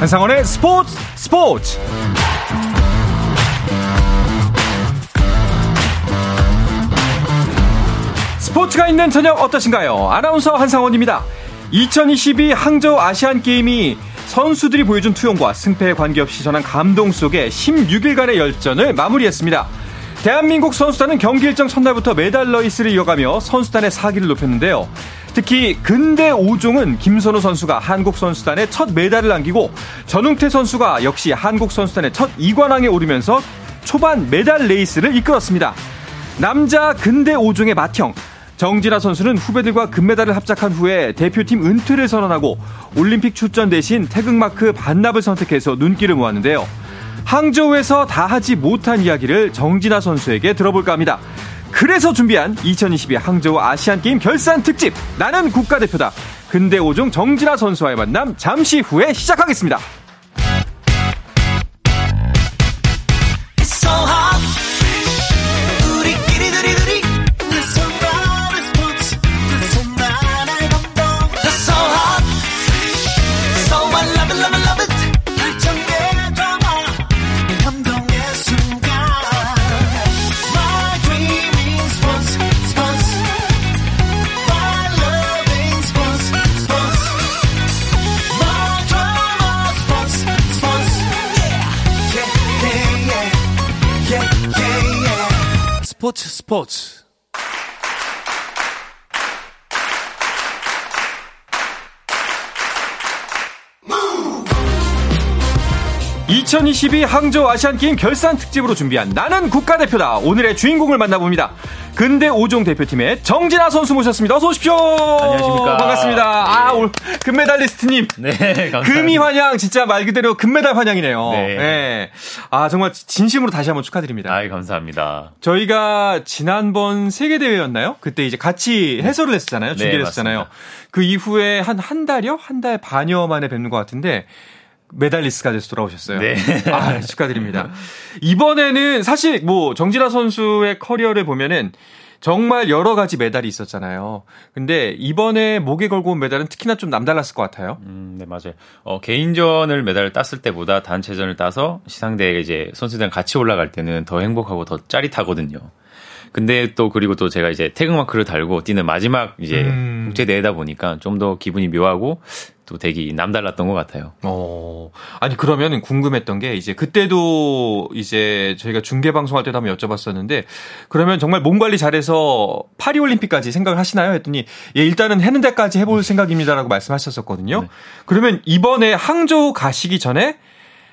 한상원의 스포츠 스포츠 스포츠가 있는 저녁 어떠신가요? 아나운서 한상원입니다. 2022 항저우 아시안 게임이 선수들이 보여준 투영과 승패에 관계없이 전한 감동 속에 16일간의 열전을 마무리했습니다. 대한민국 선수단은 경기 일정 첫날부터 메달 러이스를 이어가며 선수단의 사기를 높였는데요. 특히 근대 5종은 김선우 선수가 한국 선수단의 첫 메달을 남기고 전웅태 선수가 역시 한국 선수단의 첫 2관왕에 오르면서 초반 메달 레이스를 이끌었습니다. 남자 근대 5종의 맏형 정진아 선수는 후배들과 금메달을 합작한 후에 대표팀 은퇴를 선언하고 올림픽 출전 대신 태극마크 반납을 선택해서 눈길을 모았는데요. 항저우에서 다 하지 못한 이야기를 정진아 선수에게 들어볼까 합니다. 그래서 준비한 2022 항저우 아시안게임 결산 특집 나는 국가대표다. 근대 5종 정진아 선수와의 만남 잠시 후에 시작하겠습니다. 스포 2022 항저우 아시안게임 결산 특집으로 준비한 나는 국가대표다. 오늘의 주인공을 만나봅니다. 근대 5종 대표팀의 정진아 선수 모셨습니다. 어서 오십시오. 안녕하십니까. 반갑습니다. 아, 올 금메달리스트님. 네, 감사합니다. 금이 환영, 진짜 말 그대로 금메달 환영이네요. 네. 네. 아, 정말 진심으로 다시 한번 축하드립니다. 아이, 감사합니다. 저희가 지난번 세계대회였나요? 그때 이제 같이 해설을 했었잖아요. 중계를 네, 했었잖아요. 맞습니다. 그 이후에 한, 한 달여? 한 달 반여 만에 뵙는 것 같은데, 메달리스트가 돼서 돌아오셨어요. 네. 아, 축하드립니다. 이번에는 사실 뭐 정진아 선수의 커리어를 보면은 정말 여러 가지 메달이 있었잖아요. 근데 이번에 목에 걸고 온 메달은 특히나 좀 남달랐을 것 같아요. 음, 네, 맞아요. 어, 개인전을 메달을 땄을 때보다 단체전을 따서 시상대에 이제 선수들이랑 같이 올라갈 때는 더 행복하고 더 짜릿하거든요. 근데 또 그리고 또 제가 이제 태극마크를 달고 뛰는 마지막 이제 음. 국제 대회다 보니까 좀 더 기분이 묘하고 또 되게 남달랐던 것 같아요. 어, 아니, 그러면 궁금했던 게, 이제, 그때도, 이제, 저희가 중계 방송할 때도 한번 여쭤봤었는데, 그러면 정말 몸 관리 잘해서 파리 올림픽까지 생각을 하시나요? 했더니, 예, 일단은 해는 데까지 해볼 생각입니다라고 말씀하셨었거든요. 네. 그러면 이번에 항저우 가시기 전에,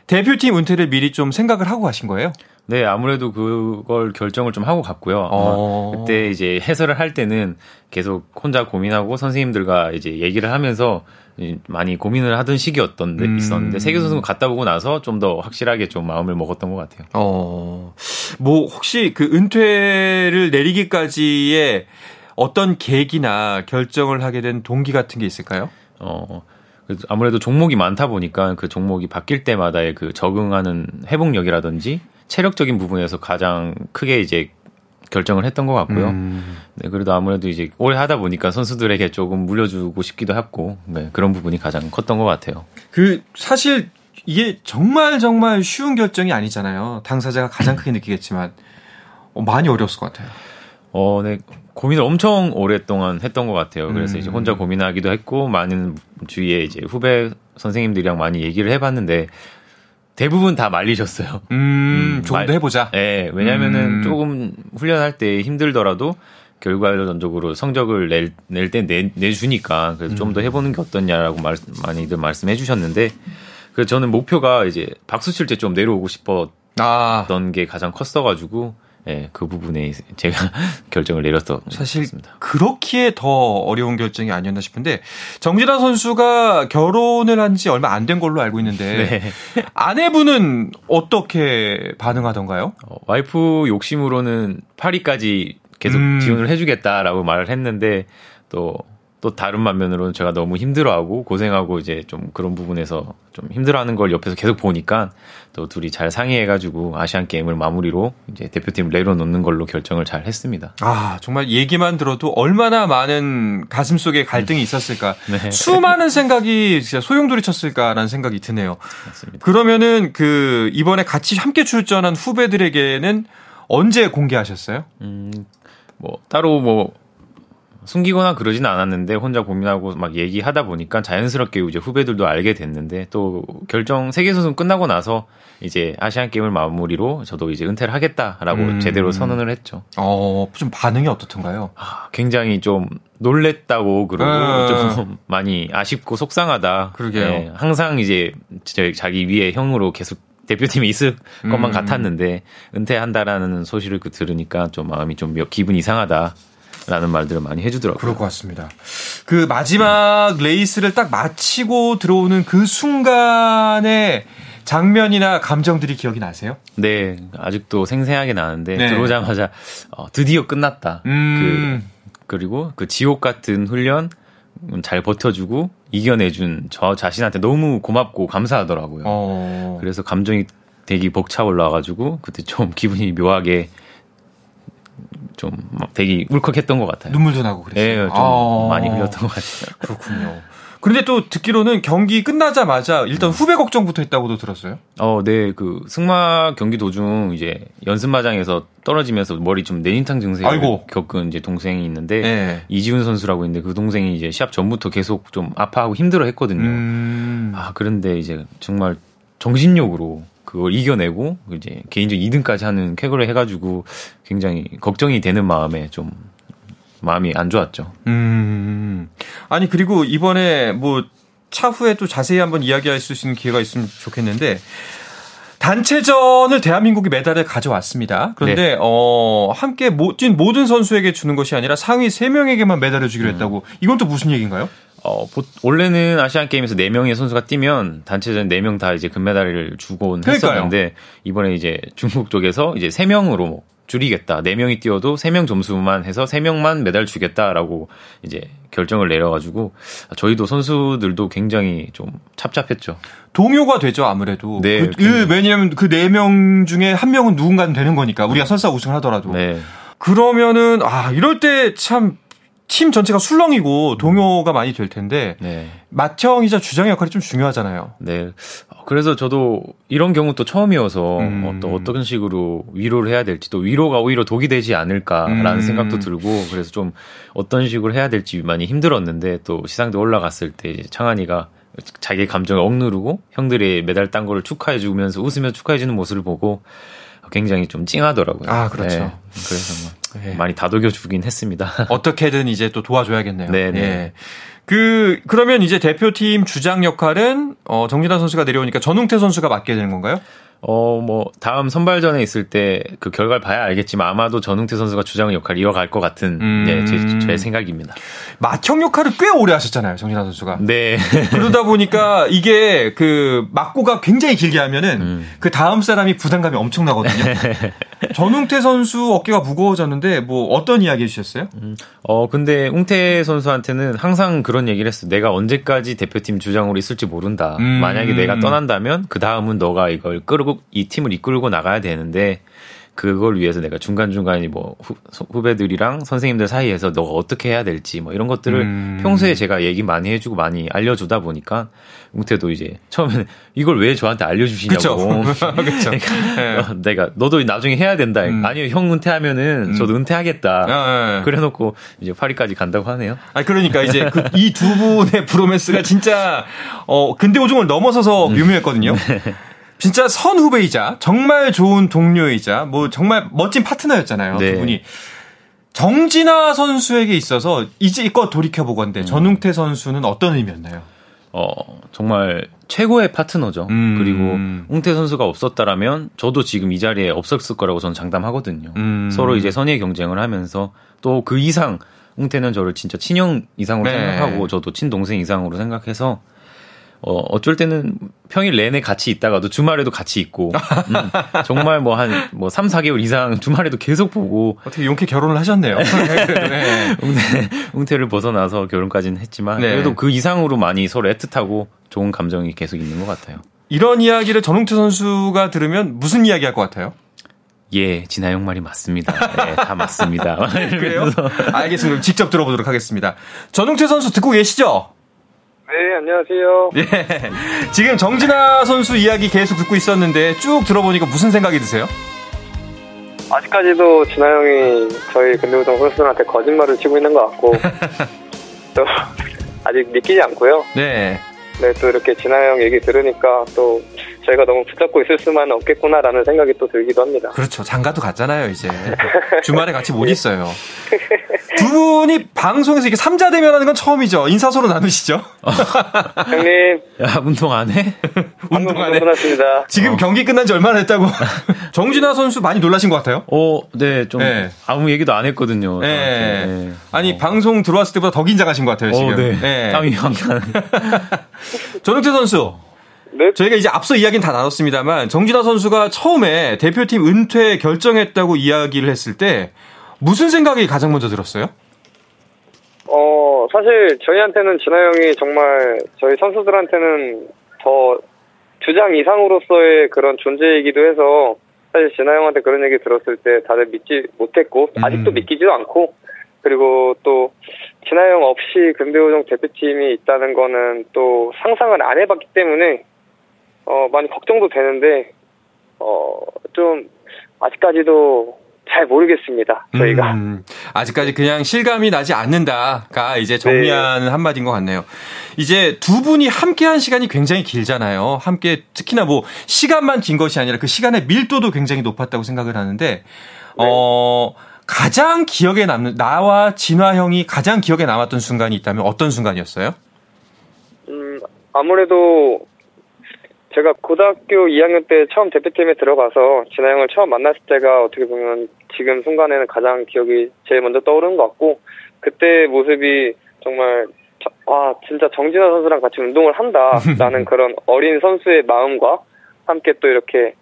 대표팀 은퇴를 미리 좀 생각을 하고 가신 거예요? 네, 아무래도 그걸 결정을 좀 하고 갔고요. 어. 그때 이제 해설을 할 때는 계속 혼자 고민하고 선생님들과 이제 얘기를 하면서 많이 고민을 하던 시기였던 데 음. 있었는데 세계 선수 갔다 오고 나서 좀 더 확실하게 좀 마음을 먹었던 것 같아요. 어, 뭐, 혹시 그 은퇴를 내리기까지의 어떤 계기나 결정을 하게 된 동기 같은 게 있을까요? 어, 그래도 아무래도 종목이 많다 보니까 그 종목이 바뀔 때마다의 그 적응하는 회복력이라든지 체력적인 부분에서 가장 크게 이제 결정을 했던 것 같고요. 음. 네, 그래도 아무래도 이제 오래 하다 보니까 선수들에게 조금 물려주고 싶기도 했고, 네, 그런 부분이 가장 컸던 것 같아요. 그 사실 이게 정말 정말 쉬운 결정이 아니잖아요. 당사자가 가장 크게 느끼겠지만 어, 많이 어려웠을 것 같아요. 어, 네, 고민을 엄청 오랫동안 했던 것 같아요. 그래서 음. 이제 혼자 고민하기도 했고, 많은 주위에 이제 후배 선생님들이랑 많이 얘기를 해봤는데, 대부분 다 말리셨어요. 음, 조금 말- 더 해보자. 네, 왜냐면은 음. 조금 훈련할 때 힘들더라도 결과론적으로 성적을 낼, 낼 때 내주니까 그래서 좀 음. 더 해보는 게 어떻냐라고 말, 많이들 말씀해 주셨는데 그래서 저는 목표가 이제 박수 칠 때 좀 내려오고 싶었던 아, 게 가장 컸어가지고 예, 그 부분에 제가 결정을 내렸던 사실 습니다 그렇기에 더 어려운 결정이 아니었나 싶은데 정진아 선수가 결혼을 한 지 얼마 안 된 걸로 알고 있는데 네. 아내분은 어떻게 반응하던가요? 어, 와이프 욕심으로는 파리까지 계속 음. 지원을 해주겠다라고 말을 했는데 또 또 다른 반면으로는 제가 너무 힘들어하고 고생하고 이제 좀 그런 부분에서 좀 힘들어하는 걸 옆에서 계속 보니까 또 둘이 잘 상의해가지고 아시안 게임을 마무리로 이제 대표팀 내려놓는 걸로 결정을 잘 했습니다. 아 정말 얘기만 들어도 얼마나 많은 가슴 속에 갈등이 있었을까, 네. 수많은 생각이 진짜 소용돌이쳤을까라는 생각이 드네요. 맞습니다. 그러면은 그 이번에 같이 함께 출전한 후배들에게는 언제 공개하셨어요? 음, 뭐 따로 뭐 숨기거나 그러진 않았는데 혼자 고민하고 막 얘기하다 보니까 자연스럽게 이제 후배들도 알게 됐는데 또 결정 세계 선수 끝나고 나서 이제 아시안 게임을 마무리로 저도 이제 은퇴를 하겠다라고 음. 제대로 선언을 했죠. 어, 좀 반응이 어떻던가요? 아, 굉장히 좀 놀랬다고 그러고 음. 좀 많이 아쉽고 속상하다. 그러게요. 네, 항상 이제 자기 위에 형으로 계속 대표팀에 있을 것만 음. 같았는데 은퇴한다라는 소식을 그 들으니까 좀 마음이 좀 기분 이상하다. 라는 말들을 많이 해주더라고요. 그럴 것 같습니다. 그 마지막 레이스를 딱 마치고 들어오는 그 순간에 장면이나 감정들이 기억이 나세요? 네, 아직도 생생하게 나는데 네. 들어오자마자 어, 드디어 끝났다. 음. 그 그리고 그 지옥 같은 훈련 잘 버텨주고 이겨내준 저 자신한테 너무 고맙고 감사하더라고요. 어. 그래서 감정이 되게 벅차 올라와가지고 그때 좀 기분이 묘하게 좀 되게 울컥했던 것 같아요. 눈물도 나고 그랬어요. 네, 좀 아~ 많이 흘렸던 것 같아요. 그렇군요. 그런데 또 듣기로는 경기 끝나자마자 일단 후배 걱정부터 했다고도 들었어요. 어, 네. 그 승마 경기 도중 이제 연습마장에서 떨어지면서 머리 좀 내진탕 증세를 아이고. 겪은 이제 동생이 있는데 네. 이지훈 선수라고 있는데 그 동생이 이제 시합 전부터 계속 좀 아파하고 힘들어 했거든요. 음... 아, 그런데 이제 정말 정신력으로 그걸 이겨내고 이제 개인적 2등까지 하는 쾌거를 해가지고 굉장히 걱정이 되는 마음에 좀 마음이 안 좋았죠. 음. 아니 그리고 이번에 뭐 차후에 또 자세히 한번 이야기할 수 있는 기회가 있으면 좋겠는데 단체전을 대한민국이 메달을 가져왔습니다. 그런데 네. 어 함께 뛴 모든 선수에게 주는 것이 아니라 상위 3명에게만 메달을 주기로 음. 했다고. 이건 또 무슨 얘기인가요? 어, 원래는 아시안 게임에서 4명의 선수가 뛰면 단체전 4명 다 이제 금메달을 주곤 했었는데 이번에 이제 중국 쪽에서 이제 3명으로 줄이겠다. 4명이 뛰어도 3명 점수만 해서 3명만 메달 주겠다라고 이제 결정을 내려가지고 저희도 선수들도 굉장히 좀 찹찹했죠. 동요가 되죠, 아무래도. 네. 그, 그, 왜냐하면 그 4명 중에 한 명은 누군가는 되는 거니까. 우리가 설사 우승을 하더라도. 네. 그러면은, 아, 이럴 때 참 팀 전체가 술렁이고 동요가 많이 될 텐데 네. 맏형이자 주장의 역할이 좀 중요하잖아요. 네. 그래서 저도 이런 경우 또 처음이어서 음. 어떤 어떤 식으로 위로를 해야 될지 또 위로가 오히려 독이 되지 않을까라는 음. 생각도 들고 그래서 좀 어떤 식으로 해야 될지 많이 힘들었는데 또 시상대 올라갔을 때 창한이가 자기 감정을 억누르고 형들이 메달 딴 거를 축하해 주면서 웃으며 축하해 주는 모습을 보고 굉장히 좀 찡하더라고요. 아, 그렇죠. 네. 그래서 뭐 네. 많이 다독여 주긴 했습니다. 어떻게든 이제 또 도와줘야겠네요. 네, 네. 예. 그 그러면 이제 대표팀 주장 역할은 어 정진환 선수가 내려오니까 전웅태 선수가 맡게 되는 건가요? 어, 뭐, 다음 선발전에 있을 때 그 결과를 봐야 알겠지만 아마도 전웅태 선수가 주장 역할을 이어갈 것 같은, 음. 네, 제, 제, 생각입니다. 마형 역할을 꽤 오래 하셨잖아요, 정진환 선수가. 네. 그러다 보니까 이게 그 막고가 굉장히 길게 하면은 음. 그 다음 사람이 부담감이 엄청나거든요. 전웅태 선수 어깨가 무거워졌는데 뭐 어떤 이야기 해주셨어요? 음. 어, 근데 웅태 선수한테는 항상 그런 얘기를 했어. 내가 언제까지 대표팀 주장으로 있을지 모른다. 음. 만약에 내가 떠난다면 그 다음은 너가 이걸 끌고 이 팀을 이끌고 나가야 되는데 그걸 위해서 내가 중간중간에 뭐 후, 배들이랑 선생님들 사이에서 너가 어떻게 해야 될지 뭐 이런 것들을 음. 평소에 제가 얘기 많이 해주고 많이 알려주다 보니까 웅태도 이제 처음에는 이걸 왜 저한테 알려주시냐고. 그쵸. 그러니까 네. 내가 너도 나중에 해야 된다. 음. 아니요 형 은퇴하면은 음. 저도 은퇴하겠다. 아, 네. 그래놓고 이제 파리까지 간다고 하네요. 아 그러니까 이제 그 이두 분의 브로맨스가 진짜 어 근대 오종을 넘어서서 음. 유명했거든요. 네. 진짜 선 후배이자 정말 좋은 동료이자 뭐 정말 멋진 파트너였잖아요. 네. 두 분이. 정진아 선수에게 있어서 이제 이거 돌이켜 보건데 음. 전웅태 선수는 어떤 의미였나요? 어 정말 최고의 파트너죠. 음. 그리고 웅태 선수가 없었다라면 저도 지금 이 자리에 없었을 거라고 저는 장담하거든요. 음. 서로 이제 선의 경쟁을 하면서 또 그 이상 웅태는 저를 진짜 친형 이상으로 네. 생각하고 저도 친동생 이상으로 생각해서 어, 어쩔 때는 평일 내내 같이 있다가도 주말에도 같이 있고, 음, 정말 뭐 한, 뭐 3, 4개월 이상 주말에도 계속 보고. 어떻게 용케 결혼을 하셨네요. 네. 웅태, 웅태를 벗어나서 결혼까지는 했지만, 네. 그래도 그 이상으로 많이 서로 애틋하고 좋은 감정이 계속 있는 것 같아요. 이런 이야기를 전웅태 선수가 들으면 무슨 이야기 할 것 같아요? 예, 진아용 말이 맞습니다. 예, 다 맞습니다. 그래요? 알겠습니다. 직접 들어보도록 하겠습니다. 전웅태 선수 듣고 계시죠? 네, 안녕하세요. 예. 지금 정진아 선수 이야기 계속 듣고 있었는데 쭉 들어보니까 무슨 생각이 드세요? 아직까지도 진아 형이 저희 근대우동 선수들한테 거짓말을 치고 있는 것 같고 또 아직 믿기지 않고요. 네. 네, 또 이렇게 진아 형 얘기 들으니까 또 저희가 너무 붙잡고 있을 수만은 없겠구나라는 생각이 또 들기도 합니다. 그렇죠. 장가도 갔잖아요, 이제. 주말에 같이 못 있어요. 두 분이 방송에서 이렇게 삼자 대면하는 건 처음이죠. 인사서로 나누시죠? 형님. 야, 운동 안 해? 운동 안 해. 끝났습니다. 지금 어. 경기 끝난 지 얼마나 됐다고. 정진아 선수 많이 놀라신 것 같아요? 어, 네, 좀 네. 아무 얘기도 안 했거든요. 네. 네. 아니, 어. 방송 들어왔을 때보다 더 긴장하신 것 같아요, 지금. 어, 네. 네. 땀이 확 나는. 전욱태 선수. 네? 저희가 이제 앞서 이야기는 다 나눴습니다만 정진아 선수가 처음에 대표팀 은퇴 결정했다고 이야기를 했을 때 무슨 생각이 가장 먼저 들었어요? 어 사실 저희한테는 진아 형이 정말 저희 선수들한테는 더 주장 이상으로서의 그런 존재이기도 해서 사실 진아 형한테 그런 얘기 들었을 때 다들 믿지 못했고 음. 아직도 믿기지도 않고 그리고 또 진아 형 없이 금대우정 대표팀이 있다는 거는 또 상상을 안 해봤기 때문에 어, 많이 걱정도 되는데, 어, 좀, 아직까지도 잘 모르겠습니다. 저희가. 음, 아직까지 그냥 실감이 나지 않는다가 이제 정리하는 네. 한마디인 것 같네요. 이제 두 분이 함께 한 시간이 굉장히 길잖아요. 함께 특히나 뭐 시간만 긴 것이 아니라 그 시간의 밀도도 굉장히 높았다고 생각을 하는데, 네. 어, 가장 기억에 남는, 나와 진화 형이 가장 기억에 남았던 순간이 있다면 어떤 순간이었어요? 음, 아무래도 제가 고등학교 2학년 때 처음 대표팀에 들어가서 진아 형을 처음 만났을 때가 어떻게 보면 지금 순간에는 가장 기억이 제일 먼저 떠오르는 것 같고 그때 모습이 정말 와 진짜 정진아 선수랑 같이 운동을 한다라는 그런 어린 선수의 마음과 함께 또 이렇게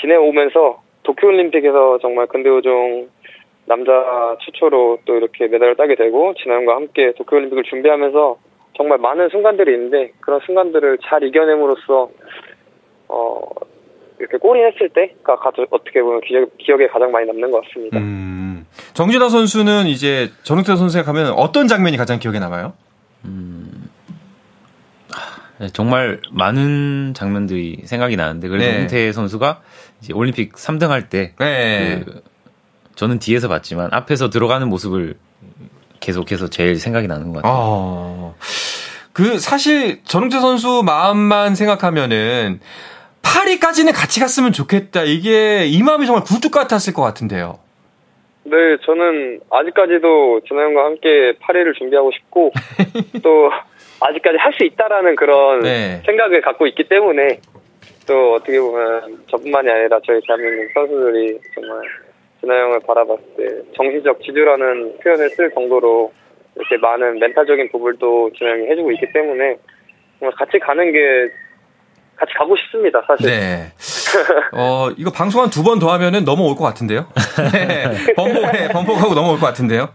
지내오면서 도쿄올림픽에서 정말 근대오종 남자 최초로 또 이렇게 메달을 따게 되고 진아 형과 함께 도쿄올림픽을 준비하면서 정말 많은 순간들이 있는데 그런 순간들을 잘 이겨냄으로써 어, 이렇게 골인했을 때가 가장 어떻게 보면 기억, 기억 에 가장 많이 남는 것 같습니다. 음, 정진아 선수는 이제 전웅태 선수에 가면 어떤 장면이 가장 기억에 남아요? 음, 네, 정말 많은 장면들이 생각이 나는데 그래도 네. 홍태 선수가 이제 올림픽 3등 할때 네. 그, 저는 뒤에서 봤지만 앞에서 들어가는 모습을 계속해서 제일 생각이 나는 것 같아요. 어, 그 사실 전웅태 선수 마음만 생각하면은 파리까지는 같이 갔으면 좋겠다. 이게 이 마음이 정말 굴뚝 같았을 것 같은데요. 네, 저는 아직까지도 진호 형과 함께 파리를 준비하고 싶고 또 아직까지 할 수 있다라는 그런 네. 생각을 갖고 있기 때문에 또 어떻게 보면 저뿐만이 아니라 저희 대한민국 선수들이 정말 진호 형을 바라봤을 때 정신적 지주라는 표현을 쓸 정도로 이렇게 많은 멘탈적인 부분도 진호 형이 해주고 있기 때문에 정말 같이 가는 게 같이 가고 싶습니다, 사실. 네. 어, 이거 방송 한 두 번 더 하면은 넘어올 것 같은데요? 네. 번복, 네, 번복하고 넘어올 것 같은데요?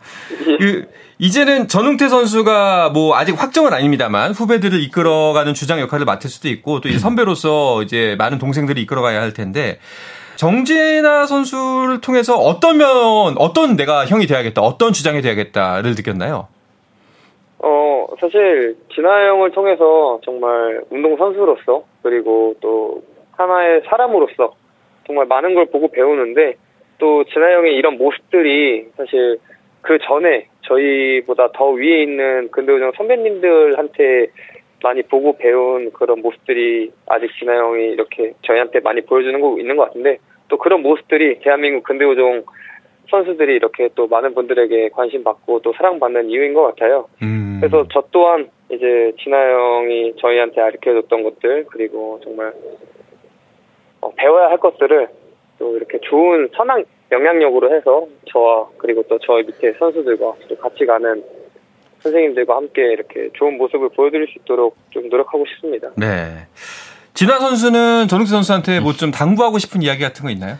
그, 이제는 전웅태 선수가 뭐 아직 확정은 아닙니다만 후배들을 이끌어가는 주장 역할을 맡을 수도 있고 또 이제 선배로서 이제 많은 동생들이 이끌어가야 할 텐데 정진아 선수를 통해서 어떤 면, 어떤 내가 형이 돼야겠다, 어떤 주장이 돼야겠다를 느꼈나요? 어, 사실, 진아 형을 통해서 정말 운동선수로서, 그리고 또 하나의 사람으로서 정말 많은 걸 보고 배우는데, 또 진아 형의 이런 모습들이 사실 그 전에 저희보다 더 위에 있는 근대우정 선배님들한테 많이 보고 배운 그런 모습들이 아직 진아 형이 이렇게 저희한테 많이 보여주는 거 있는 것 같은데, 또 그런 모습들이 대한민국 근대우종 선수들이 이렇게 또 많은 분들에게 관심 받고 또 사랑받는 이유인 것 같아요. 음. 그래서 저 또한 이제 진아 형이 저희한테 가르쳐줬던 것들 그리고 정말 어, 배워야 할 것들을 또 이렇게 좋은 선한 영향력으로 해서 저와 그리고 또 저희 밑에 선수들과 또 같이 가는 선생님들과 함께 이렇게 좋은 모습을 보여드릴 수 있도록 좀 노력하고 싶습니다. 네. 진화 선수는 전욱수 선수한테 뭐 좀 당부하고 싶은 이야기 같은 거 있나요?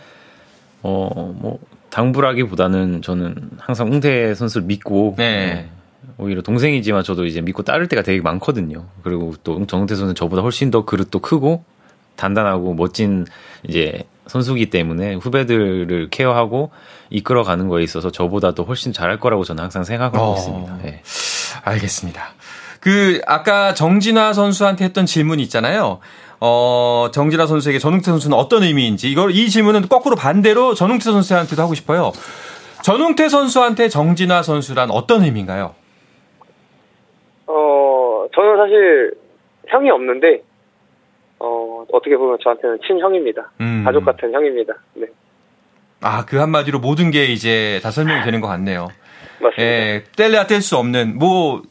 어, 뭐, 당부라기보다는 저는 항상 웅태 선수를 믿고, 네. 네. 오히려 동생이지만 저도 이제 믿고 따를 때가 되게 많거든요. 그리고 또 정태 선수는 저보다 훨씬 더 그릇도 크고, 단단하고 멋진 이제 선수기 때문에 후배들을 케어하고 이끌어가는 거에 있어서 저보다도 훨씬 잘할 거라고 저는 항상 생각하고 어. 있습니다. 네. 알겠습니다. 그 아까 정진아 선수한테 했던 질문이 있잖아요. 어, 정진아 선수에게 전웅태 선수는 어떤 의미인지 이걸 이 질문은 거꾸로 반대로 전웅태 선수한테도 하고 싶어요. 전웅태 선수한테 정진아 선수란 어떤 의미인가요? 사실 형이 없는데, 어, 어떻게 보면 저한테는 친형입니다. 음. 가족 같은 형입니다. 네. 아, 그 한마디로 모든 게 이제 다 설명이 되는 것 같네요. 맞습니다. 예, 뗄래야 뗄 수 없는 뭐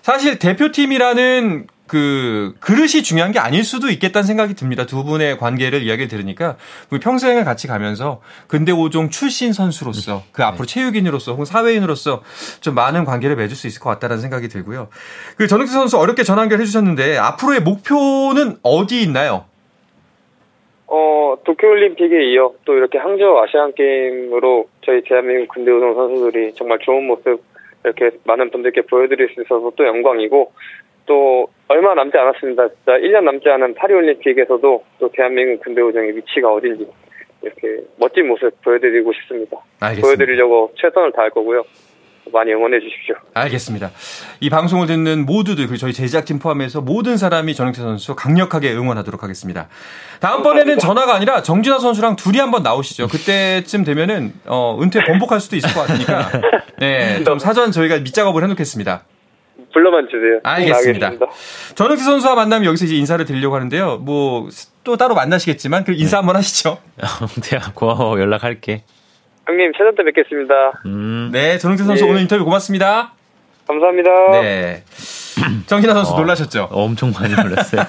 사실 대표팀이라는 그 그릇이 중요한 게 아닐 수도 있겠다는 생각이 듭니다. 두 분의 관계를 이야기를 들으니까 평생을 같이 가면서 근대 5종 출신 선수로서 그 앞으로 체육인으로서 혹은 사회인으로서 좀 많은 관계를 맺을 수 있을 것 같다는 생각이 들고요. 그 전욱태 선수 어렵게 전화 연결해 주셨는데 앞으로의 목표는 어디 있나요? 어, 도쿄올림픽에 이어 또 이렇게 항저우 아시안 게임으로 저희 대한민국 근대우동 선수들이 정말 좋은 모습 이렇게 많은 분들께 보여드릴 수 있어서 또 영광이고 또 얼마 남지 않았습니다. 진짜 1년 남지 않은 파리올림픽에서도 또 대한민국 근대우정의 위치가 어딘지 이렇게 멋진 모습 보여드리고 싶습니다. 알겠습니다. 보여드리려고 최선을 다할 거고요. 많이 응원해 주십시오. 알겠습니다. 이 방송을 듣는 모두들, 그리고 저희 제작진 포함해서 모든 사람이 전웅태 선수 강력하게 응원하도록 하겠습니다. 다음번에는 전화가 아니라 정진아 선수랑 둘이 한번 나오시죠. 그때쯤 되면은, 어, 은퇴 번복할 수도 있을 것 같으니까, 네, 좀 사전 저희가 밑작업을 해놓겠습니다. 불러만 주세요. 알겠습니다. 전욱태 선수와 만나면 여기서 이제 인사를 드리려고 하는데요. 뭐, 또 따로 만나시겠지만, 그 인사 한번 하시죠. 웅태야, 고마워. 연락할게. 형님 최선 때 뵙겠습니다. 음. 네, 전욱태 선수 네. 오늘 인터뷰 고맙습니다. 감사합니다. 네. 정진아 선수 놀라셨죠? 엄청 많이 놀랐어요.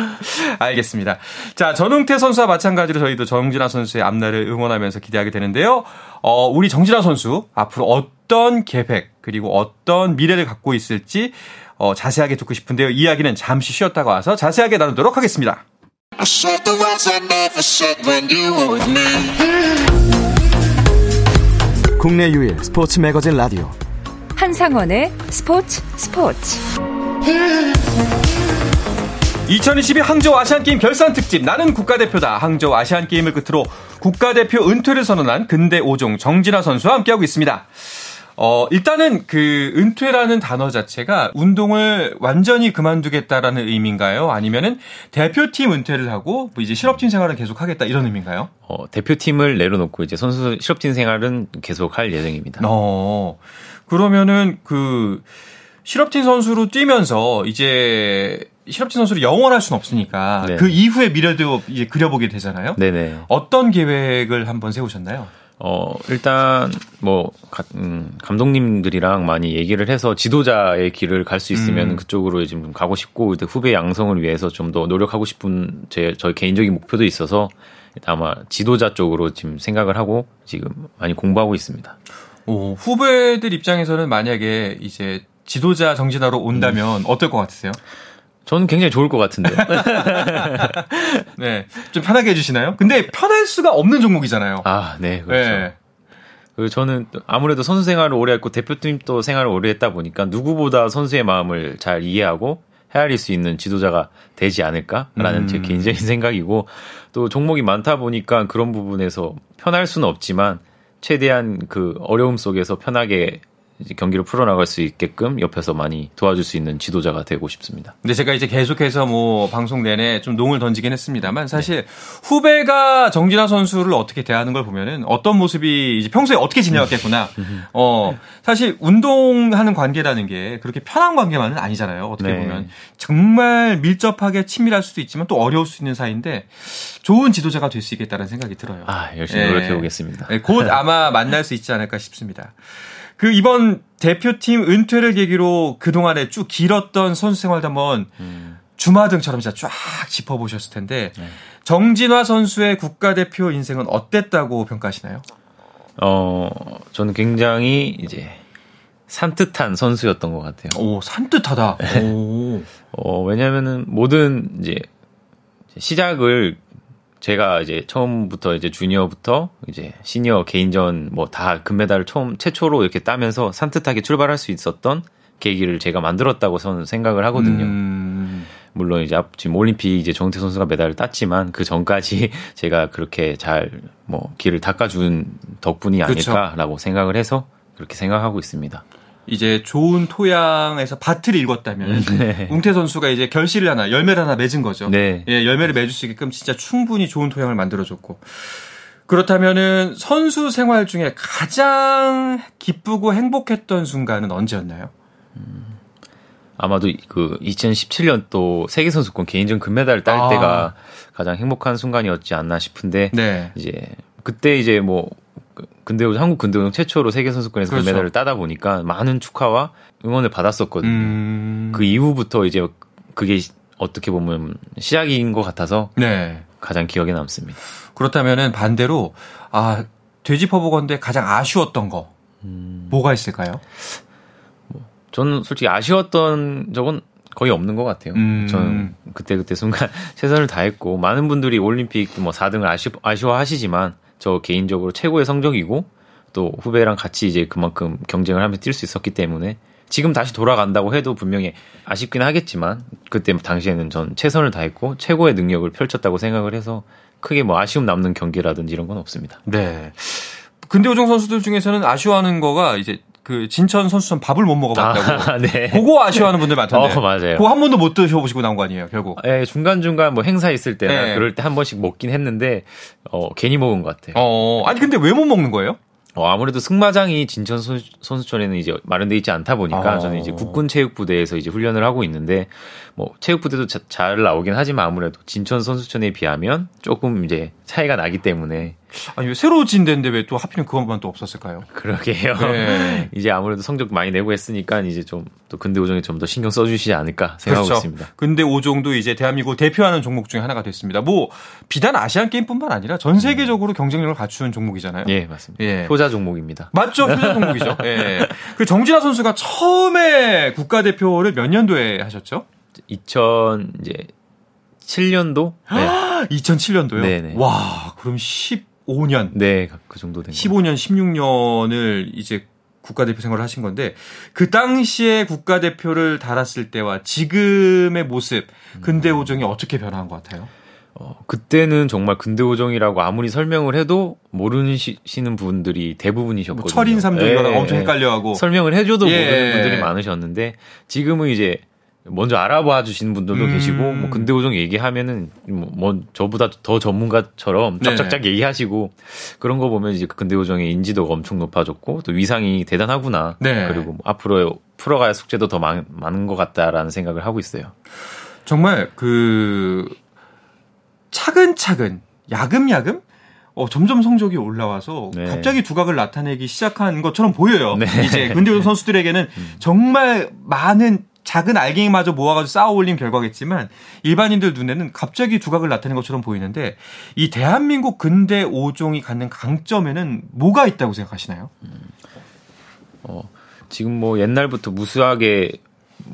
알겠습니다. 자, 전웅태 선수와 마찬가지로 저희도 정진아 선수의 앞날을 응원하면서 기대하게 되는데요. 어, 우리 정진아 선수 앞으로 어떤 계획 그리고 어떤 미래를 갖고 있을지 어, 자세하게 듣고 싶은데요. 이야기는 잠시 쉬었다가 와서 자세하게 나누도록 하겠습니다. 국내 유일 스포츠 매거진 라디오 한상원의 스포츠 스포츠 2022 항저우 아시안게임 결산 특집 나는 국가대표다 항저우 아시안게임을 끝으로 국가대표 은퇴를 선언한 근대 5종 정진아 선수와 함께하고 있습니다. 어, 일단은 그 은퇴라는 단어 자체가 운동을 완전히 그만두겠다라는 의미인가요? 아니면은 대표팀 은퇴를 하고 뭐 이제 실업팀 생활을 계속 하겠다 이런 의미인가요? 어, 대표팀을 내려놓고 이제 선수 실업팀 생활은 계속 할 예정입니다. 어, 그러면은 그 실업팀 선수로 뛰면서 이제 실업팀 선수로 영원할 수는 없으니까 네. 그 이후의 미래도 이제 그려보게 되잖아요. 네네. 어떤 계획을 한번 세우셨나요? 어, 일단, 뭐, 가- 음, 감독님들이랑 많이 얘기를 해서 지도자의 길을 갈 수 있으면 음. 그쪽으로 지금 가고 싶고, 후배 양성을 위해서 좀 더 노력하고 싶은 제, 저의 개인적인 목표도 있어서 아마 지도자 쪽으로 지금 생각을 하고 지금 많이 공부하고 있습니다. 오, 후배들 입장에서는 만약에 이제 지도자 정진하러 온다면 어떨 것 같으세요? 저는 굉장히 좋을 것 같은데요. 네. 좀 편하게 해주시나요? 근데 편할 수가 없는 종목이잖아요. 아, 네, 그렇죠. 네. 그 저는 또 아무래도 선수 생활을 오래 했고 대표팀 또 생활을 오래 했다 보니까 누구보다 선수의 마음을 잘 이해하고 헤아릴 수 있는 지도자가 되지 않을까라는 음. 제 개인적인 생각이고 또 종목이 많다 보니까 그런 부분에서 편할 수는 없지만 최대한 그 어려움 속에서 편하게 이제 경기를 풀어나갈 수 있게끔 옆에서 많이 도와줄 수 있는 지도자가 되고 싶습니다. 근데 제가 이제 계속해서 뭐 방송 내내 좀 농을 던지긴 했습니다만 사실 후배가 정진아 선수를 어떻게 대하는 걸 보면은 어떤 모습이 이제 평소에 어떻게 지내왔겠구나. 어, 사실 운동하는 관계라는 게 그렇게 편한 관계만은 아니잖아요. 어떻게 네. 보면 정말 밀접하게 친밀할 수도 있지만 또 어려울 수 있는 사이인데 좋은 지도자가 될 수 있겠다는 생각이 들어요. 아, 열심히 예. 노력해 보겠습니다. 네, 곧 아마 만날 수 있지 않을까 싶습니다. 그 이번 대표팀 은퇴를 계기로 그동안에 쭉 길었던 선수 생활도 한번 주마등처럼 진짜 쫙 짚어보셨을 텐데 정진화 선수의 국가대표 인생은 어땠다고 평가하시나요? 어, 저는 굉장히 이제 산뜻한 선수였던 것 같아요. 오, 산뜻하다. 네. 오. 어, 왜냐면은 모든 이제 시작을 제가 이제 처음부터 이제 주니어부터 이제 시니어 개인전 뭐 다 금메달을 처음 최초로 이렇게 따면서 산뜻하게 출발할 수 있었던 계기를 제가 만들었다고 저는 생각을 하거든요. 음, 물론 이제 앞- 지금 올림픽 이제 정태 선수가 메달을 땄지만 그 전까지 제가 그렇게 잘 뭐 길을 닦아준 덕분이 그쵸. 아닐까라고 생각을 해서 그렇게 생각하고 있습니다. 이제 좋은 토양에서 밭을 읽었다면 네. 웅태 선수가 이제 결실을 하나 열매를 하나 맺은 거죠. 네. 예, 열매를 맺을 수 있게끔 진짜 충분히 좋은 토양을 만들어줬고 그렇다면은 선수 생활 중에 가장 기쁘고 행복했던 순간은 언제였나요? 아마도 그 2017년도 세계 선수권 개인전 금메달을 딸 아. 때가 가장 행복한 순간이었지 않나 싶은데 네. 이제 그때 이제 뭐 그- 근대오종 한국 근대오종 최초로 세계 선수권에서 그렇죠. 금메달을 따다 보니까 많은 축하와 응원을 받았었거든요. 음, 그 이후부터 이제 그게 어떻게 보면 시작인 것 같아서 네. 가장 기억에 남습니다. 그렇다면은 반대로 아 돼지 퍼보건데 가장 아쉬웠던 거 음. 뭐가 있을까요? 저는 솔직히 아쉬웠던 적은 거의 없는 것 같아요. 음. 저는 그때 그때 순간 최선을 다했고 많은 분들이 올림픽 뭐 4등을 아쉬, 아쉬워하시지만 저 개인적으로 최고의 성적이고 또 후배랑 같이 이제 그만큼 경쟁을 하면서 뛸 수 있었기 때문에 지금 다시 돌아간다고 해도 분명히 아쉽긴 하겠지만 그때 당시에는 전 최선을 다했고 최고의 능력을 펼쳤다고 생각을 해서 크게 뭐 아쉬움 남는 경기라든지 이런 건 없습니다. 네. 근데 오종 선수들 중에서는 아쉬워하는 거가 이제 그 진천 선수촌 밥을 못 먹어봤다고. 아, 네. 그거 아쉬워하는 분들 많던데. 어, 맞아요. 그거 한 번도 못 드셔보시고 나온 거 아니에요, 결국. 예, 중간 중간 뭐 행사 있을 때나 네. 그럴 때 한 번씩 먹긴 했는데, 어, 괜히 먹은 것 같아요. 어, 아니 근데 왜 못 먹는 거예요? 어, 아무래도 승마장이 진천 선- 선수촌에는 이제 마련돼 있지 않다 보니까 어. 저는 이제 국군 체육부대에서 이제 훈련을 하고 있는데 뭐 체육부대도 자- 잘 나오긴 하지만 아무래도 진천 선수촌에 비하면 조금 이제 차이가 나기 때문에 아니 왜 새로 진 데인데 왜 또 하필이면 그것만 또 없었을까요? 그러게요. 네. 이제 아무래도 성적 많이 내고 했으니까 이제 좀 또 근대 오정에 좀 더 신경 써주시지 않을까 생각하고 그렇죠. 있습니다. 근데 오종도 이제 대한민국을 대표하는 종목 중에 하나가 됐습니다. 뭐 비단 아시안 게임뿐만 아니라 전 세계적으로 경쟁력을 갖추는 종목이잖아요. 예, 맞습니다. 예. 효자 종목입니다. 맞죠? 효자 종목이죠. 예. 그 정진아 선수가 처음에 국가대표를 몇 년도에 하셨죠? 2000 이제 7년도 네. 2007년도요. 네네. 와, 그럼 15년, 네, 그 정도 된 거. 15년, 16년을 이제 국가대표 생활을 하신 건데 그 당시에 국가대표를 달았을 때와 지금의 모습 근대 오종이 어떻게 변한 것 같아요? 어, 그때는 정말 근대 오정이라고 아무리 설명을 해도 모르시는 분들이 대부분이셨거든요. 뭐 철인 삼종 예, 이거랑 엄청 예. 헷갈려하고 설명을 해줘도 예. 모르는 분들이 많으셨는데 지금은 이제 먼저 알아봐 주시는 분들도 음. 계시고 뭐 근대오정 얘기하면은 뭐, 뭐 저보다 더 전문가처럼 네네. 쫙쫙쫙 얘기하시고 그런 거 보면 이제 근대오정의 인지도가 엄청 높아졌고 또 위상이 대단하구나. 네. 그리고 뭐 앞으로 풀어가야 숙제도 더 많, 많은 것 같다라는 생각을 하고 있어요. 정말 그 차근차근 야금야금 어, 점점 성적이 올라와서 네. 갑자기 두각을 나타내기 시작한 것처럼 보여요. 네. 이제 근대우 선수들에게는 정말 많은 작은 알갱이마저 모아가지고 쌓아 올린 결과겠지만 일반인들 눈에는 갑자기 두각을 나타낸 것처럼 보이는데 이 대한민국 근대 5종이 갖는 강점에는 뭐가 있다고 생각하시나요? 어, 지금 뭐 옛날부터 무수하게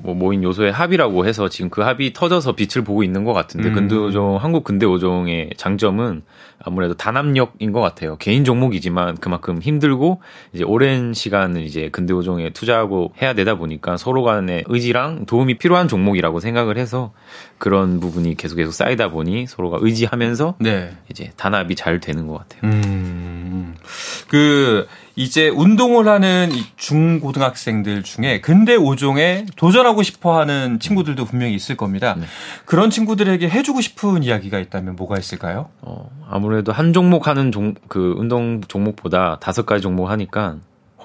뭐 모인 요소의 합이라고 해서 지금 그 합이 터져서 빛을 보고 있는 것 같은데 음. 근대 오종 한국 근대 오종의 장점은 아무래도 단합력인 것 같아요. 개인 종목이지만 그만큼 힘들고 이제 오랜 시간을 이제 근대 오종에 투자하고 해야 되다 보니까 서로 간의 의지랑 도움이 필요한 종목이라고 생각을 해서 그런 부분이 계속 계속 쌓이다 보니 서로가 의지하면서 네. 이제 단합이 잘 되는 것 같아요. 음, 그, 이제 운동을 하는 이 중고등학생들 중에 근대 5종에 도전하고 싶어 하는 친구들도 분명히 있을 겁니다. 네. 그런 친구들에게 해주고 싶은 이야기가 있다면 뭐가 있을까요? 어, 아무래도 한 종목 하는 종, 그 운동 종목보다 다섯 가지 종목 하니까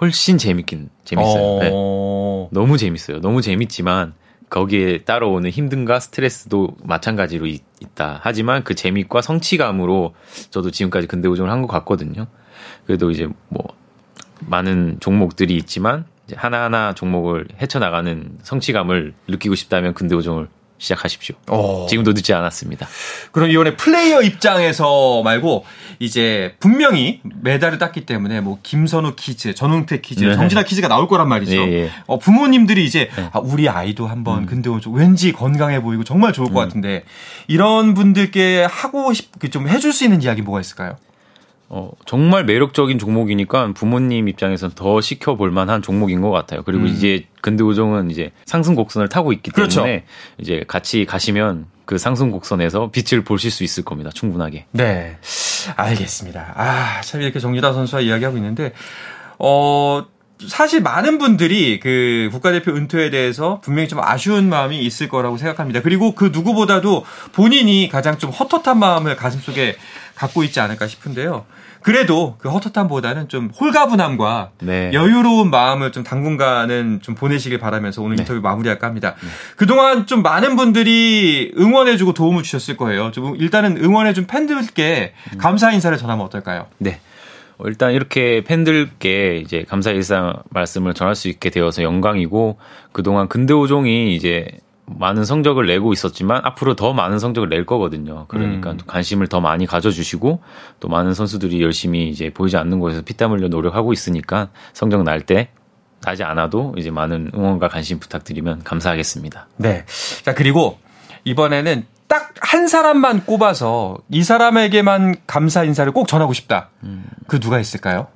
훨씬 재밌긴, 재밌어요. 네. 어, 너무 재밌어요. 너무 재밌지만 거기에 따라오는 힘듦과 스트레스도 마찬가지로 있, 다 하지만 그 재밌과 성취감으로 저도 지금까지 근대오종을 한 것 같거든요. 그래도 이제 뭐 많은 종목들이 있지만 이제 하나하나 종목을 헤쳐나가는 성취감을 느끼고 싶다면 근대오종을 시작하십시오. 오. 지금도 늦지 않았습니다. 그럼 이번에 플레이어 입장에서 말고 이제 분명히 메달을 땄기 때문에 뭐 김선우 퀴즈, 전웅태 퀴즈, 네. 정진아 퀴즈가 나올 거란 말이죠. 예, 예. 어, 부모님들이 이제 아, 우리 아이도 한번 근데 좀 왠지 건강해 보이고 정말 좋을 것 같은데 이런 분들께 하고 싶, 그좀 해줄 수 있는 이야기 뭐가 있을까요? 어, 정말 매력적인 종목이니까 부모님 입장에서는 더 시켜볼 만한 종목인 것 같아요. 그리고 이제 근대 우종은 이제 상승 곡선을 타고 있기 때문에 그렇죠. 이제 같이 가시면 그 상승 곡선에서 빛을 보실 수 있을 겁니다. 충분하게. 네, 알겠습니다. 아, 참 이렇게 정유다 선수와 이야기하고 있는데, 어, 사실 많은 분들이 그 국가대표 은퇴에 대해서 분명히 좀 아쉬운 마음이 있을 거라고 생각합니다. 그리고 그 누구보다도 본인이 가장 좀 헛헛한 마음을 가슴속에 갖고 있지 않을까 싶은데요. 그래도 그 헛헛함보다는 좀 홀가분함과 네. 여유로운 마음을 좀 당분간은 좀 보내시길 바라면서 오늘 네. 인터뷰 마무리할까 합니다. 그동안 좀 많은 분들이 응원해주고 도움을 주셨을 거예요. 좀 일단은 응원해준 팬들께 감사 인사를 전하면 어떨까요? 네. 어, 일단 이렇게 팬들께 이제 감사 일상 말씀을 전할 수 있게 되어서 영광이고 그동안 근대오종이 이제 많은 성적을 내고 있었지만 앞으로 더 많은 성적을 낼 거거든요. 그러니까 음. 또 관심을 더 많이 가져주시고 또 많은 선수들이 열심히 이제 보이지 않는 곳에서 피땀 흘려 노력하고 있으니까 성적 날 때 나지 않아도 이제 많은 응원과 관심 부탁드리면 감사하겠습니다. 네. 자, 그리고 이번에는 딱 한 사람만 꼽아서 이 사람에게만 감사 인사를 꼭 전하고 싶다. 그 누가 있을까요?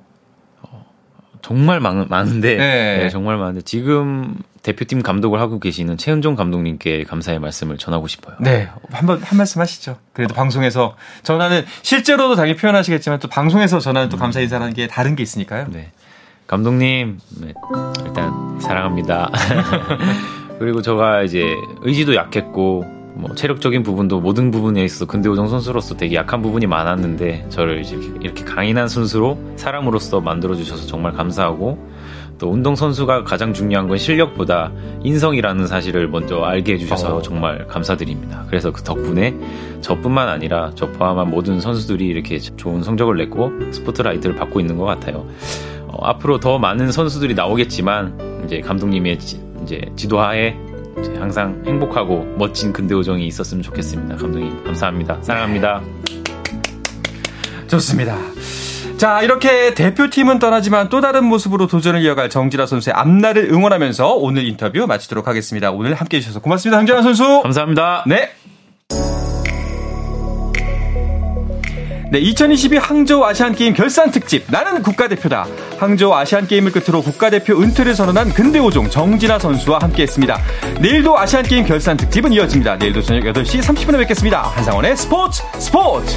정말 많, 많은데 네. 네, 정말 많은데 지금 대표팀 감독을 하고 계시는 최은종 감독님께 감사의 말씀을 전하고 싶어요. 네. 한번 한 말씀 하시죠. 그래도 방송에서 전하는 실제로도 당연히 표현하시겠지만 또 방송에서 전하는 또 감사 인사라는 게 다른 게 있으니까요. 네. 감독님, 네, 일단 사랑합니다. 그리고 제가 이제 의지도 약했고, 뭐 체력적인 부분도 모든 부분에 있어서 근대오정 선수로서 되게 약한 부분이 많았는데 저를 이제 이렇게 강인한 선수로 사람으로서 만들어 주셔서 정말 감사하고 또 운동 선수가 가장 중요한 건 실력보다 인성이라는 사실을 먼저 알게 해주셔서 어. 정말 감사드립니다. 그래서 그 덕분에 저뿐만 아니라 저 포함한 모든 선수들이 이렇게 좋은 성적을 냈고 스포트라이트를 받고 있는 것 같아요. 어, 앞으로 더 많은 선수들이 나오겠지만 이제 감독님의 지, 이제 지도하에 항상 행복하고 멋진 근대오정이 있었으면 좋겠습니다. 감독님 감사합니다. 사랑합니다. 좋습니다. 자, 이렇게 대표팀은 떠나지만 또 다른 모습으로 도전을 이어갈 정진아 선수의 앞날을 응원하면서 오늘 인터뷰 마치도록 하겠습니다. 오늘 함께 해주셔서 고맙습니다. 정진아 선수. 감사합니다. 네. 네, 2022 항저우 아시안 게임 결산 특집 나는 국가대표다. 항저우 아시안게임을 끝으로 국가대표 은퇴를 선언한 근대오종 정진아 선수와 함께했습니다. 내일도 아시안게임 결산 특집은 이어집니다. 내일도 저녁 8시 30분에 뵙겠습니다. 한상원의 스포츠 스포츠!